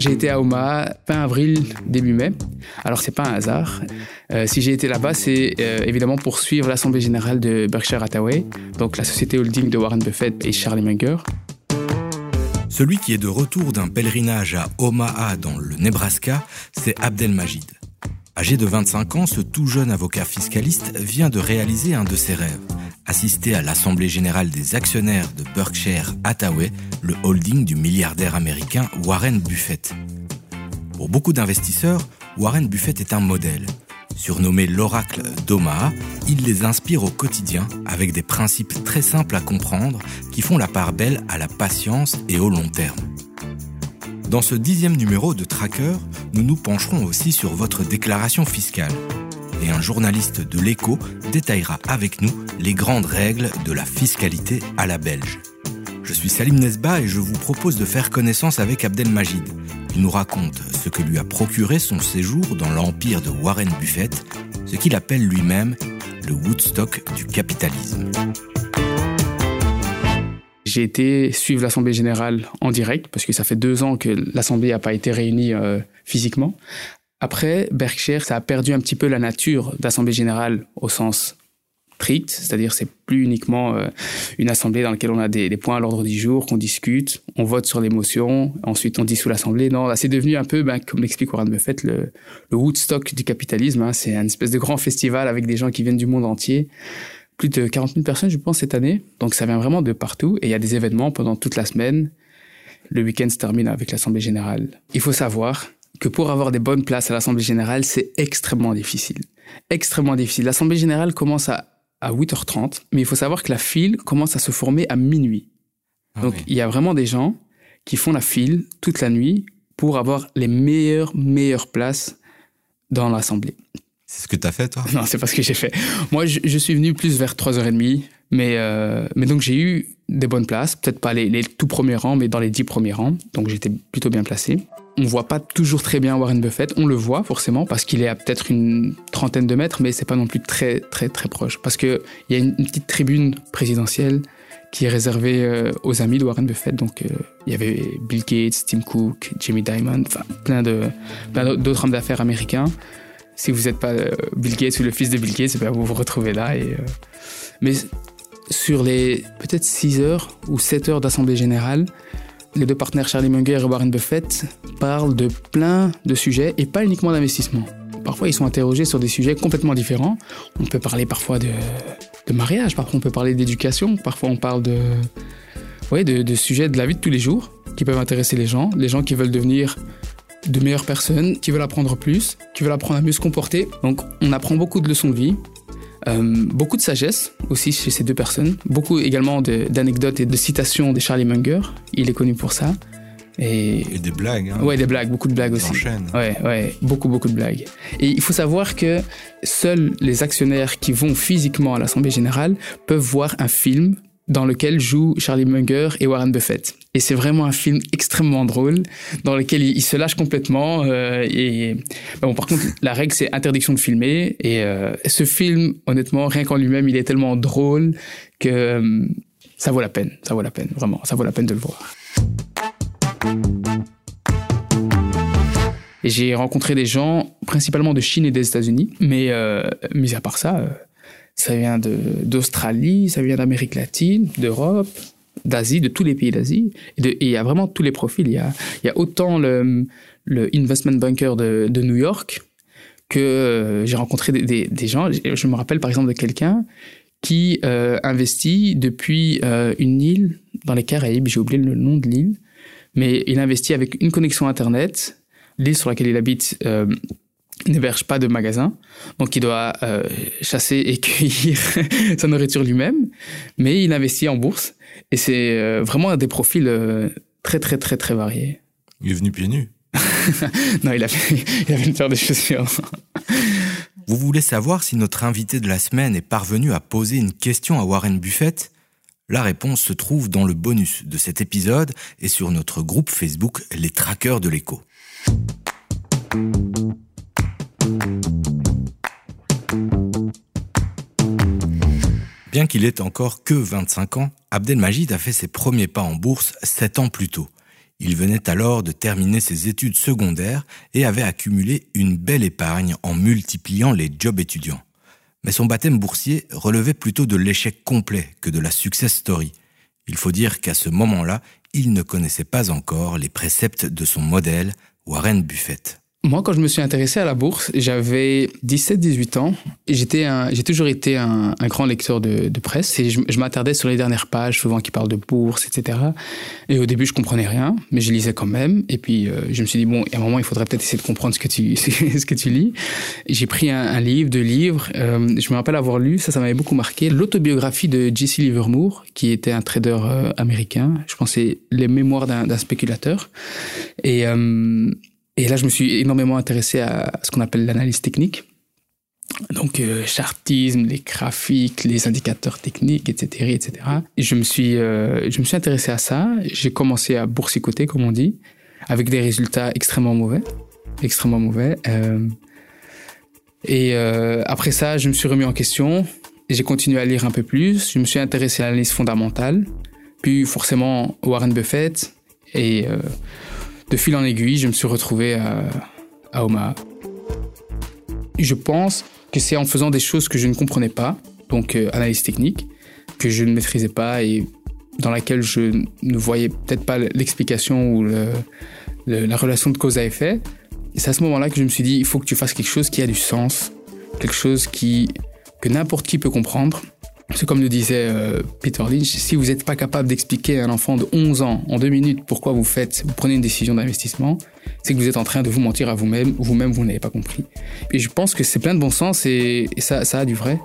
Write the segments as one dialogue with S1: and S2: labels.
S1: J'ai été à Omaha fin avril, début mai. Alors c'est pas un hasard. Euh, si j'ai été là-bas, c'est euh, évidemment pour suivre l'assemblée générale de Berkshire Hathaway, donc la société holding de Warren Buffett et Charlie Munger.
S2: Celui qui est de retour d'un pèlerinage à Omaha dans le Nebraska, c'est Abdelmajid. Âgé de 25 ans, ce tout jeune avocat fiscaliste vient de réaliser un de ses rêves, assister à l'Assemblée générale des actionnaires de Berkshire Hathaway, le holding du milliardaire américain Warren Buffett. Pour beaucoup d'investisseurs, Warren Buffett est un modèle. Surnommé l'oracle d'Omaha, il les inspire au quotidien avec des principes très simples à comprendre qui font la part belle à la patience et au long terme. Dans ce dixième numéro de Tracker, nous nous pencherons aussi sur votre déclaration fiscale. Et un journaliste de l'écho détaillera avec nous les grandes règles de la fiscalité à la belge. Je suis Salim Nesba et je vous propose de faire connaissance avec Abdelmajid. Il nous raconte ce que lui a procuré son séjour dans l'empire de Warren Buffett, ce qu'il appelle lui-même le Woodstock du capitalisme.
S1: J'ai été suivre l'Assemblée générale en direct, parce que ça fait deux ans que l'Assemblée n'a pas été réunie euh, physiquement. Après, Berkshire, ça a perdu un petit peu la nature d'Assemblée générale au sens strict, c'est-à-dire c'est plus uniquement euh, une assemblée dans laquelle on a des, points à l'ordre du jour, qu'on discute, on vote sur les motions, ensuite on dissout l'assemblée. Non, là c'est devenu un peu, ben, comme l'explique Warren Buffett, le, le Woodstock du capitalisme. Hein. C'est une espèce de grand festival avec des gens qui viennent du monde entier plus de 40 000 personnes, je pense, cette année. Donc ça vient vraiment de partout. Et il y a des événements pendant toute la semaine. Le week-end se termine avec l'Assemblée générale. Il faut savoir que pour avoir des bonnes places à l'Assemblée générale, c'est extrêmement difficile. Extrêmement difficile. L'Assemblée générale commence à, à 8h30, mais il faut savoir que la file commence à se former à minuit. Ah Donc il y a vraiment des gens qui font la file toute la nuit pour avoir les meilleures, meilleures places dans l'Assemblée.
S2: C'est ce que tu as fait, toi?
S1: Non, c'est pas ce que j'ai fait. Moi, je, suis venu plus vers 3h30. Mais, euh, mais donc, j'ai eu des bonnes places. Peut-être pas les, les, tout premiers rangs, mais dans les 10 premiers rangs. Donc, j'étais plutôt bien placé. On voit pas toujours très bien Warren Buffett. On le voit forcément parce qu'il est à peut-être une trentaine de mètres, mais c'est pas non plus très, très, très proche. Parce qu'il y a une, petite tribune présidentielle qui est réservée euh, aux amis de Warren Buffett. Donc, euh, il y avait Bill Gates, Tim Cook, Jimmy Dimon, enfin, plein d'autres hommes d'affaires américains si vous n'êtes pas euh, Bill Gates ou le fils de Bill Gates, eh vous vous retrouvez là. Mais sur les peut-être 6 heures ou 7 heures d'Assemblée générale, les deux partenaires Charlie Munger et Warren Buffett parlent de plein de sujets et pas uniquement d'investissement. Parfois, ils sont interrogés sur des sujets complètement différents. On peut parler parfois de, mariage, parfois on peut parler d'éducation, parfois on parle de, de sujets de la vie de tous les jours qui peuvent intéresser les gens, les gens qui veulent devenir de meilleures personnes, qui veulent apprendre plus, qui veulent apprendre à mieux se comporter. Donc on apprend beaucoup de leçons de vie, euh, beaucoup de sagesse aussi chez ces deux personnes, beaucoup également d'anecdotes et de citations de Charlie Munger, il est connu pour ça.
S2: Et, des blagues. Hein.
S1: Ouais, des blagues, beaucoup de blagues aussi. Ouais, ouais, beaucoup, beaucoup de blagues. Et il faut savoir que seuls les actionnaires qui vont physiquement à l'Assemblée générale peuvent voir un film dans lequel jouent Charlie Munger et Warren Buffett. Et c'est vraiment un film extrêmement drôle, dans lequel il, se lâche complètement. Euh, et bon, par contre, la règle c'est interdiction de filmer. Et euh, ce film, honnêtement, rien qu'en lui-même, il est tellement drôle que euh, ça vaut la peine. Ça vaut la peine, vraiment. Ça vaut la peine de le voir. J'ai rencontré des gens, principalement de Chine et des États-Unis, mais euh, mis à part ça ça vient d'Australie, ça vient d'Amérique latine, d'Europe, d'Asie, de tous les pays d'Asie. Il y a vraiment tous les profils. Il y a, autant le, investment banker de, New York que euh, j'ai rencontré des, des, gens. Je me rappelle par exemple de quelqu'un qui euh, investit depuis euh, une île dans les Caraïbes. J'ai oublié le nom de l'île, mais il investit avec une connexion Internet. L'île sur laquelle il habite n'héberge pas de magasin, donc il doit euh, chasser et cueillir sa nourriture lui-même, mais il investit en bourse et c'est euh, vraiment des profils euh, très très très très variés.
S2: Il est venu pieds nus.
S1: non, il avait, il avait une paire de chaussures.
S2: Vous voulez savoir si notre invité de la semaine est parvenu à poser une question à Warren Buffett? La réponse se trouve dans le bonus de cet épisode et sur notre groupe Facebook Les Traqueurs de l'écho. Bien qu'il ait encore que 25 ans, Abdelmajid a fait ses premiers pas en bourse 7 ans plus tôt. Il venait alors de terminer ses études secondaires et avait accumulé une belle épargne en multipliant les jobs étudiants. Mais son baptême boursier relevait plutôt de l'échec complet que de la success story. Il faut dire qu'à ce moment-là, il ne connaissait pas encore les préceptes de son modèle, Warren Buffett.
S1: Moi, quand je me suis intéressé à la bourse, j'avais 17-18 ans. et J'étais j'ai toujours été un, grand lecteur de, presse et je, m'attardais sur les dernières pages, souvent qui parlent de bourse, etc. Et au début, je comprenais rien, mais je lisais quand même. Et puis, euh, je me suis dit, bon, à un moment, il faudrait peut-être essayer de comprendre ce que tu, ce que tu lis. J'ai pris un, livre, deux livres. Euh, je me rappelle avoir lu, ça, ça m'avait beaucoup marqué, l'autobiographie de Jesse Livermore, qui était un trader euh, américain. Je pensais les mémoires d'un spéculateur. Et, et là, je me suis énormément intéressé à ce qu'on appelle l'analyse technique. Donc, euh, chartisme, les graphiques, les indicateurs techniques, etc., etc. Et je me suis, euh, je me suis intéressé à ça. J'ai commencé à boursicoter, comme on dit, avec des résultats extrêmement mauvais, extrêmement mauvais. Euh, et après ça, je me suis remis en question. J'ai continué à lire un peu plus. Je me suis intéressé à l'analyse fondamentale, puis forcément Warren Buffett et de fil en aiguille, je me suis retrouvé à, à Omaha. Je pense que c'est en faisant des choses que je ne comprenais pas, donc euh, analyse technique, que je ne maîtrisais pas et dans laquelle je ne voyais peut-être pas l'explication ou la relation de cause à effet. Et c'est à ce moment-là que je me suis dit, il faut que tu fasses quelque chose qui a du sens, quelque chose qui, que n'importe qui peut comprendre. C'est comme le disait euh, Peter Lynch, si vous n'êtes pas capable d'expliquer à un enfant de 11 ans en deux minutes pourquoi vous faites, vous prenez une décision d'investissement, c'est que vous êtes en train de vous mentir à vous-même, vous-même vous, n'avez pas compris. Et je pense que c'est plein de bon sens et, ça, a du vrai.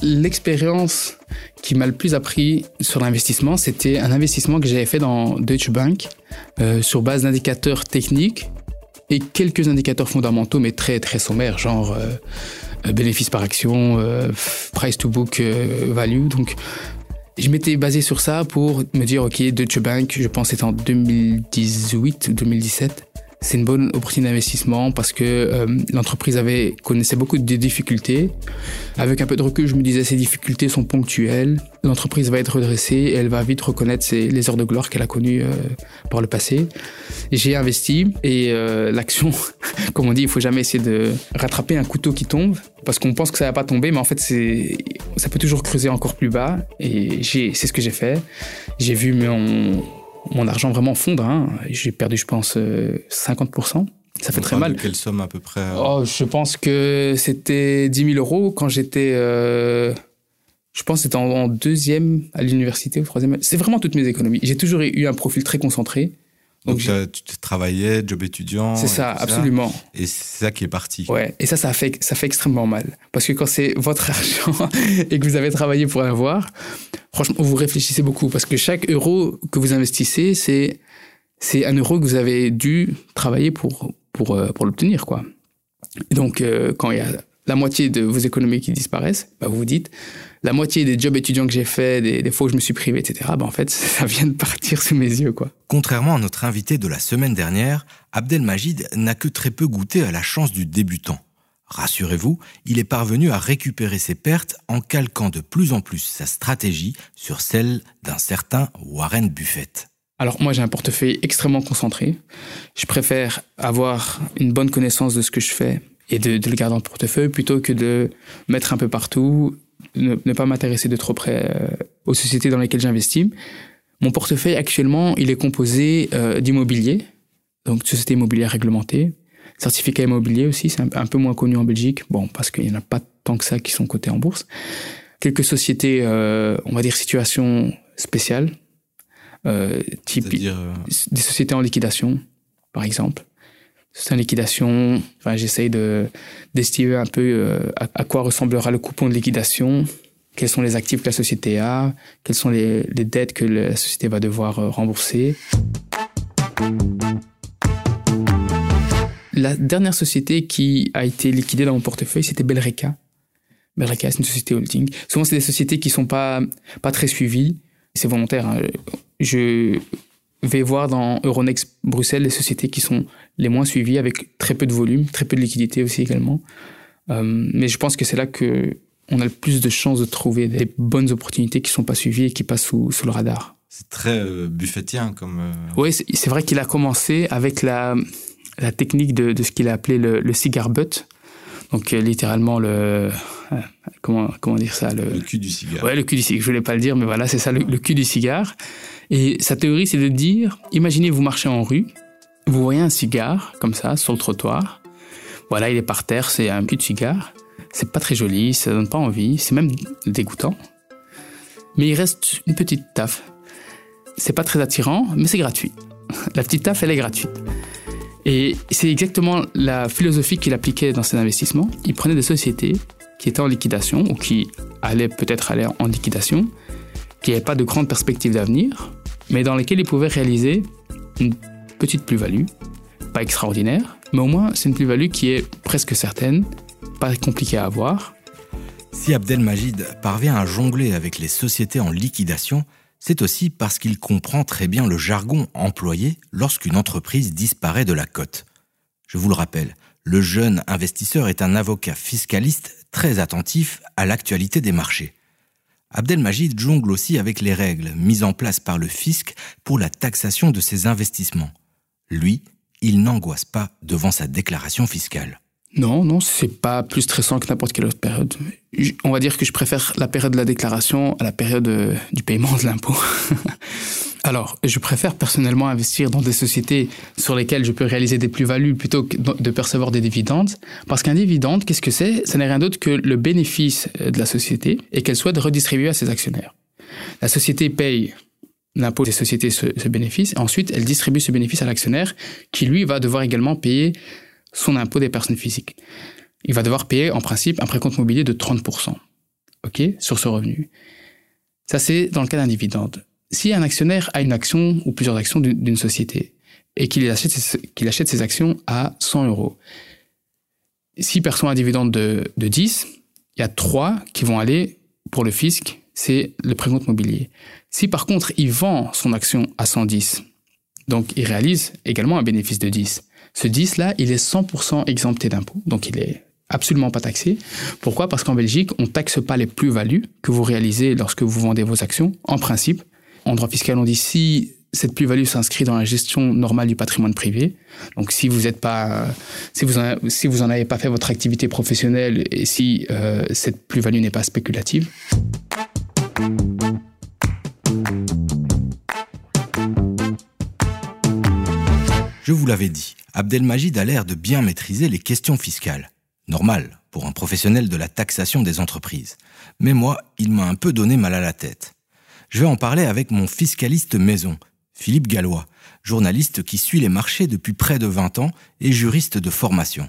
S1: L'expérience qui m'a le plus appris sur l'investissement, c'était un investissement que j'avais fait dans Deutsche Bank euh, sur base d'indicateurs techniques et quelques indicateurs fondamentaux, mais très très sommaires, genre euh, bénéfice par action, euh, price to book euh, value. Donc, je m'étais basé sur ça pour me dire, OK, Deutsche Bank, je pense c'était en 2018 ou 2017 c'est une bonne opportunité d'investissement parce que euh, l'entreprise avait connaissait beaucoup de difficultés. Avec un peu de recul, je me disais ces difficultés sont ponctuelles. L'entreprise va être redressée et elle va vite reconnaître les heures de gloire qu'elle a connues euh, par le passé. J'ai investi et euh, l'action, comme on dit, il faut jamais essayer de rattraper un couteau qui tombe parce qu'on pense que ça va pas tomber, mais en fait ça peut toujours creuser encore plus bas. Et c'est ce que j'ai fait. J'ai vu mon mon argent vraiment fondre. Hein. J'ai perdu, je pense, 50%. Euh, Ça fait très mal.
S2: quelle somme à peu près euh
S1: oh, Je pense que c'était 10 000 euros quand j'étais. Euh, je pense que c'était en, deuxième à l'université ou troisième. C'est vraiment toutes mes économies. J'ai toujours eu un profil très concentré.
S2: Donc, tu travaillais, job étudiant.
S1: C'est ça, absolument.
S2: Et c'est ça qui est parti.
S1: Ouais, et ça, ça fait, ça fait extrêmement mal. Parce que quand c'est votre argent et que vous avez travaillé pour l'avoir, franchement, vous réfléchissez beaucoup. Parce que chaque euro que vous investissez, c'est, c'est un euro que vous avez dû travailler pour, pour, euh, pour l'obtenir, quoi. Et donc, euh, quand il y a la moitié de vos économies qui disparaissent, bah vous vous dites, la moitié des jobs étudiants que j'ai fait, des, fois où je me suis privé, etc., bah en fait, ça vient de partir sous mes yeux, quoi.
S2: Contrairement à notre invité de la semaine dernière, Abdelmajid n'a que très peu goûté à la chance du débutant. Rassurez-vous, il est parvenu à récupérer ses pertes en calquant de plus en plus sa stratégie sur celle d'un certain Warren Buffett.
S1: Alors moi j'ai un portefeuille extrêmement concentré. Je préfère avoir une bonne connaissance de ce que je fais et de, le garder en portefeuille plutôt que de mettre un peu partout, ne, pas m'intéresser de trop près euh, aux sociétés dans lesquelles j'investis. Mon portefeuille actuellement, il est composé euh, d'immobilier, donc de sociétés immobilières réglementées, certificats immobiliers aussi, c'est un, peu moins connu en Belgique, bon parce qu'il n'y en a pas tant que ça qui sont cotées en bourse. Quelques sociétés, euh, on va dire situation spéciale, type des sociétés en liquidation, par exemple c'est en liquidation. J'essaye de d'estimer un peu euh, à, quoi ressemblera le coupon de liquidation, quels sont les actifs que la société a, quelles sont les, les dettes que la société va devoir euh, rembourser? La dernière société qui a été liquidée dans mon portefeuille, c'était Belreca. Belreca, c'est une société holding. Souvent, c'est des sociétés qui sont pas pas très suivies. C'est volontaire. Hein. Je vais voir dans Euronext Bruxelles les sociétés qui sont les moins suivies avec très peu de volume, très peu de liquidité aussi également. Euh, mais je pense que c'est là que on a le plus de chances de trouver des bonnes opportunités qui sont pas suivies et qui passent sous, sous le radar.
S2: C'est très euh, buffettien comme. Euh,
S1: oui, c'est vrai qu'il a commencé avec la, la technique de, de ce qu'il a appelé le, le cigar butt. Donc, euh, littéralement, le. comment, comment dire ça
S2: le, le cul du cigare.
S1: Ouais, le cul du cigare. Je voulais pas le dire, mais voilà, c'est ça, le, le, cul du cigare. Et sa théorie, c'est de dire imaginez, vous marchez en rue, vous voyez un cigare, comme ça, sur le trottoir. Voilà, il est par terre, c'est un cul de cigare. C'est pas très joli, ça donne pas envie, c'est même dégoûtant. Mais il reste une petite taf c'est pas très attirant, mais c'est gratuit. La petite taf, elle est gratuite. Et c'est exactement la philosophie qu'il appliquait dans ses investissements. Il prenait des sociétés qui étaient en liquidation ou qui allaient peut-être aller en liquidation, qui n'avaient pas de grandes perspectives d'avenir, mais dans lesquelles il pouvait réaliser une petite plus-value, pas extraordinaire, mais au moins c'est une plus-value qui est presque certaine, pas compliquée à avoir.
S2: Si Abdelmajid parvient à jongler avec les sociétés en liquidation, c'est aussi parce qu'il comprend très bien le jargon employé lorsqu'une entreprise disparaît de la cote. Je vous le rappelle, le jeune investisseur est un avocat fiscaliste très attentif à l'actualité des marchés. Abdelmajid jongle aussi avec les règles mises en place par le fisc pour la taxation de ses investissements. Lui, il n'angoisse pas devant sa déclaration fiscale.
S1: Non, non, c'est pas plus stressant que n'importe quelle autre période. On va dire que je préfère la période de la déclaration à la période euh, du paiement de l'impôt. Alors, je préfère personnellement investir dans des sociétés sur lesquelles je peux réaliser des plus-values plutôt que de percevoir des dividendes. Parce qu'un dividende, qu'est-ce que c'est? Ce n'est rien d'autre que le bénéfice euh, de la société et qu'elle souhaite redistribuer à ses actionnaires. La société paye l'impôt des sociétés ce, ce bénéfice. Et ensuite, elle distribue ce bénéfice à l'actionnaire qui, lui, va devoir également payer son impôt des personnes physiques. Il va devoir payer en principe un précompte mobilier de 30%, ok, sur ce revenu. Ça, c'est dans le cas d'un dividende. Si un actionnaire a une action ou plusieurs actions d'une société et qu'il achète, ses actions à 100 euros, s'il perçoit un dividende de, de 10, il y a 3 qui vont aller pour le fisc, c'est le précompte mobilier. Si par contre il vend son action à 110, donc il réalise également un bénéfice de 10, ce 10-là, il est 100% exempté d'impôt, donc il est absolument pas taxé. Pourquoi? Parce qu'en Belgique, on taxe pas les plus-values que vous réalisez lorsque vous vendez vos actions. En principe, en droit fiscal, on dit si cette plus-value s'inscrit dans la gestion normale du patrimoine privé. Donc, si vous êtes pas, si vous avez pas fait votre activité professionnelle et si euh, cette plus-value n'est pas spéculative.
S2: Je vous l'avais dit, Abdelmajid a l'air de bien maîtriser les questions fiscales. Normal pour un professionnel de la taxation des entreprises. Mais moi, il m'a un peu donné mal à la tête. Je vais en parler avec mon fiscaliste maison, Philippe Gallois, journaliste qui suit les marchés depuis près de 20 ans et juriste de formation.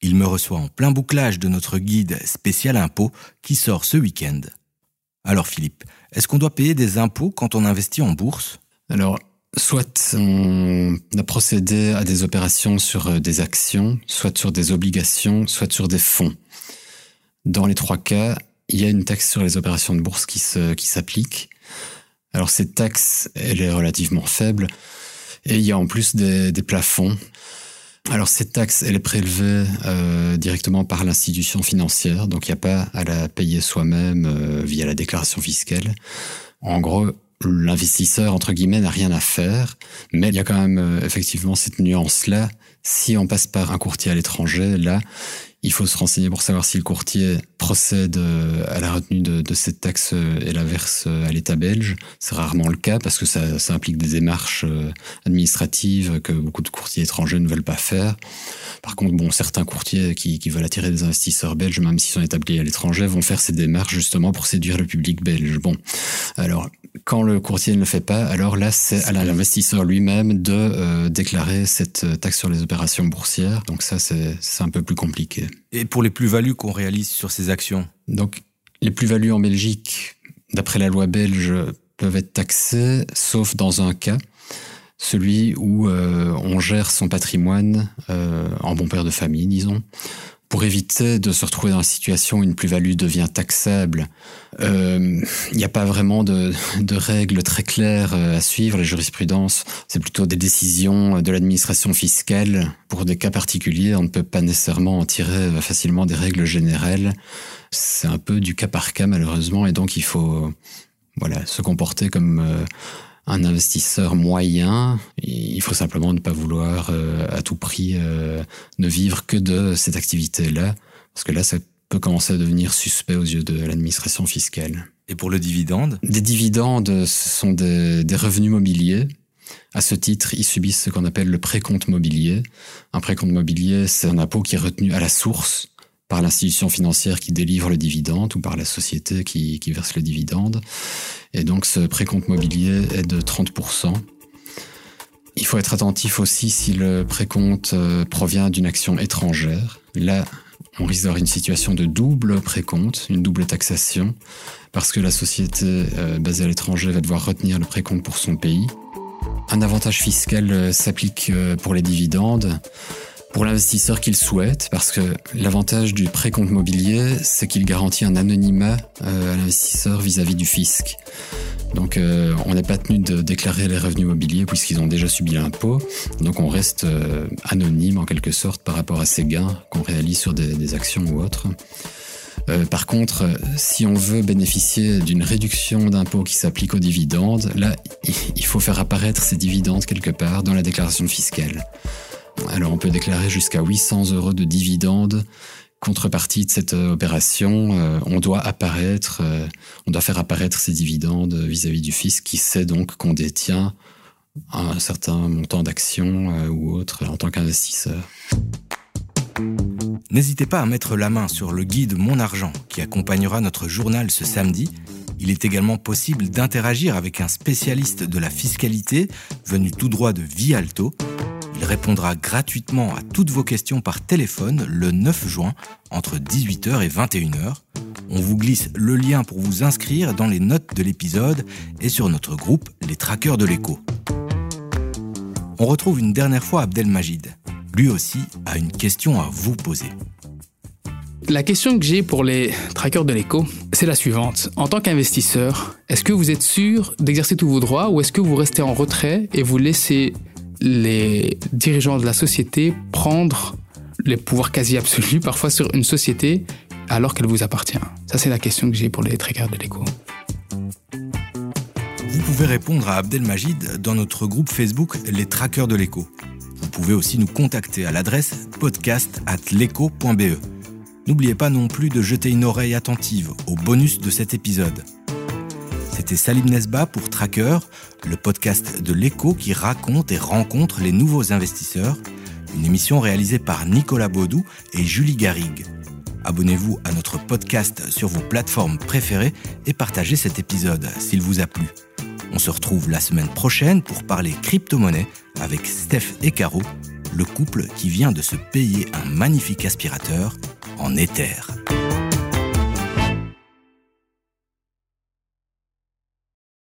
S2: Il me reçoit en plein bouclage de notre guide spécial impôt qui sort ce week-end. Alors Philippe, est-ce qu'on doit payer des impôts quand on investit en bourse?
S3: Alors, Soit on a procédé à des opérations sur euh, des actions, soit sur des obligations, soit sur des fonds. Dans les trois cas, il y a une taxe sur les opérations de bourse qui se, qui s'applique. Alors cette taxe, elle est relativement faible et il y a en plus des, plafonds. Alors cette taxe, elle est prélevée euh, directement par l'institution financière, donc il n'y a pas à la payer soi-même euh, via la déclaration fiscale. En gros, l'investisseur, entre guillemets, n'a rien à faire, mais il y a quand même euh, effectivement cette nuance-là. Si on passe par un courtier à l'étranger, là, il faut se renseigner pour savoir si le courtier procède euh, à la retenue de, cette taxe euh, et la verse à l'État belge. C'est rarement le cas parce que ça, implique des démarches administratives que beaucoup de courtiers étrangers ne veulent pas faire. Par contre, bon, certains courtiers qui, veulent attirer des investisseurs belges, même s'ils sont établis à l'étranger, vont faire ces démarches justement pour séduire le public belge. Bon, alors quand le courtier ne le fait pas, alors là, c'est à l'investisseur lui-même de euh, déclarer cette taxe sur les opérations boursières. Donc ça, c'est un peu plus compliqué.
S2: Et pour les plus-values qu'on réalise sur ces actions
S3: Donc, les plus-values en Belgique, d'après la loi belge, peuvent être taxées, sauf dans un cas, celui où euh, on gère son patrimoine euh, en bon père de famille, disons pour éviter de se retrouver dans la situation où une plus-value devient taxable, il euh, n'y a pas vraiment de, de, règles très claires euh, à suivre. La jurisprudence, c'est plutôt des décisions de l'administration fiscale. Pour des cas particuliers, on ne peut pas nécessairement en tirer facilement des règles générales. C'est un peu du cas par cas malheureusement, et donc il faut voilà se comporter comme euh, un investisseur moyen, il faut simplement ne pas vouloir euh, à tout prix euh, ne vivre que de cette activité-là, parce que là, ça peut commencer à devenir suspect aux yeux de l'administration fiscale.
S2: Et pour le dividende?
S3: Des dividendes, ce sont des, des revenus mobiliers. À ce titre, ils subissent ce qu'on appelle le précompte mobilier. Un précompte mobilier, c'est un impôt qui est retenu à la source par l'institution financière qui délivre le dividende ou par la société qui, verse le dividende. Et donc ce précompte mobilier est de 30%. Il faut être attentif aussi si le précompte euh, provient d'une action étrangère. Là, on risque d'avoir une situation de double précompte, une double taxation, parce que la société euh, basée à l'étranger va devoir retenir le précompte pour son pays. Un avantage fiscal euh, s'applique pour les dividendes pour l'investisseur qu'il souhaite, parce que l'avantage du précompte mobilier, c'est qu'il garantit un anonymat euh, à l'investisseur vis-à-vis du fisc. Donc euh, on n'est pas tenu de déclarer les revenus mobiliers puisqu'ils ont déjà subi l'impôt. Donc on reste euh, anonyme en quelque sorte par rapport à ces gains qu'on réalise sur des, actions ou autres. Par contre, si on veut bénéficier d'une réduction d'impôt qui s'applique aux dividendes, là, il faut faire apparaître ces dividendes quelque part dans la déclaration fiscale. Alors on peut déclarer jusqu'à 800 euros de dividendes. Contrepartie de cette euh, opération, euh, on doit apparaître, euh, on doit faire apparaître ces dividendes vis-à-vis du fisc qui sait donc qu'on détient un certain montant d'actions ou autre en tant qu'investisseur.
S2: N'hésitez pas à mettre la main sur le guide Mon Argent qui accompagnera notre journal ce samedi. Il est également possible d'interagir avec un spécialiste de la fiscalité venu tout droit de Vialto. Il répondra gratuitement à toutes vos questions par téléphone le 9 juin entre 18h et 21h. On vous glisse le lien pour vous inscrire dans les notes de l'épisode et sur notre groupe Les Traqueurs de l'écho. On retrouve une dernière fois Abdelmajid. Lui aussi a une question à vous poser.
S1: La question que j'ai pour les traqueurs de l'écho, c'est la suivante. En tant qu'investisseur, est-ce que vous êtes sûr d'exercer tous vos droits ou est-ce que vous restez en retrait et vous laissez les dirigeants de la société prendre les pouvoirs quasi absolus parfois sur une société alors qu'elle vous appartient Ça, c'est la question que j'ai pour les traqueurs de l'écho.
S2: Vous pouvez répondre à Abdelmajid dans notre groupe Facebook Les Traqueurs de l'écho. Vous pouvez aussi nous contacter à l'adresse podcast at N'oubliez pas non plus de jeter une oreille attentive au bonus de cet épisode. C'était Salim Nesba pour Tracker, le podcast de l'écho qui raconte et rencontre les nouveaux investisseurs, une émission réalisée par Nicolas Baudou et Julie Garrigue. Abonnez-vous à notre podcast sur vos plateformes préférées et partagez cet épisode s'il vous a plu. On se retrouve la semaine prochaine pour parler crypto-monnaie avec Steph et Caro, le couple qui vient de se payer un magnifique aspirateur en éther.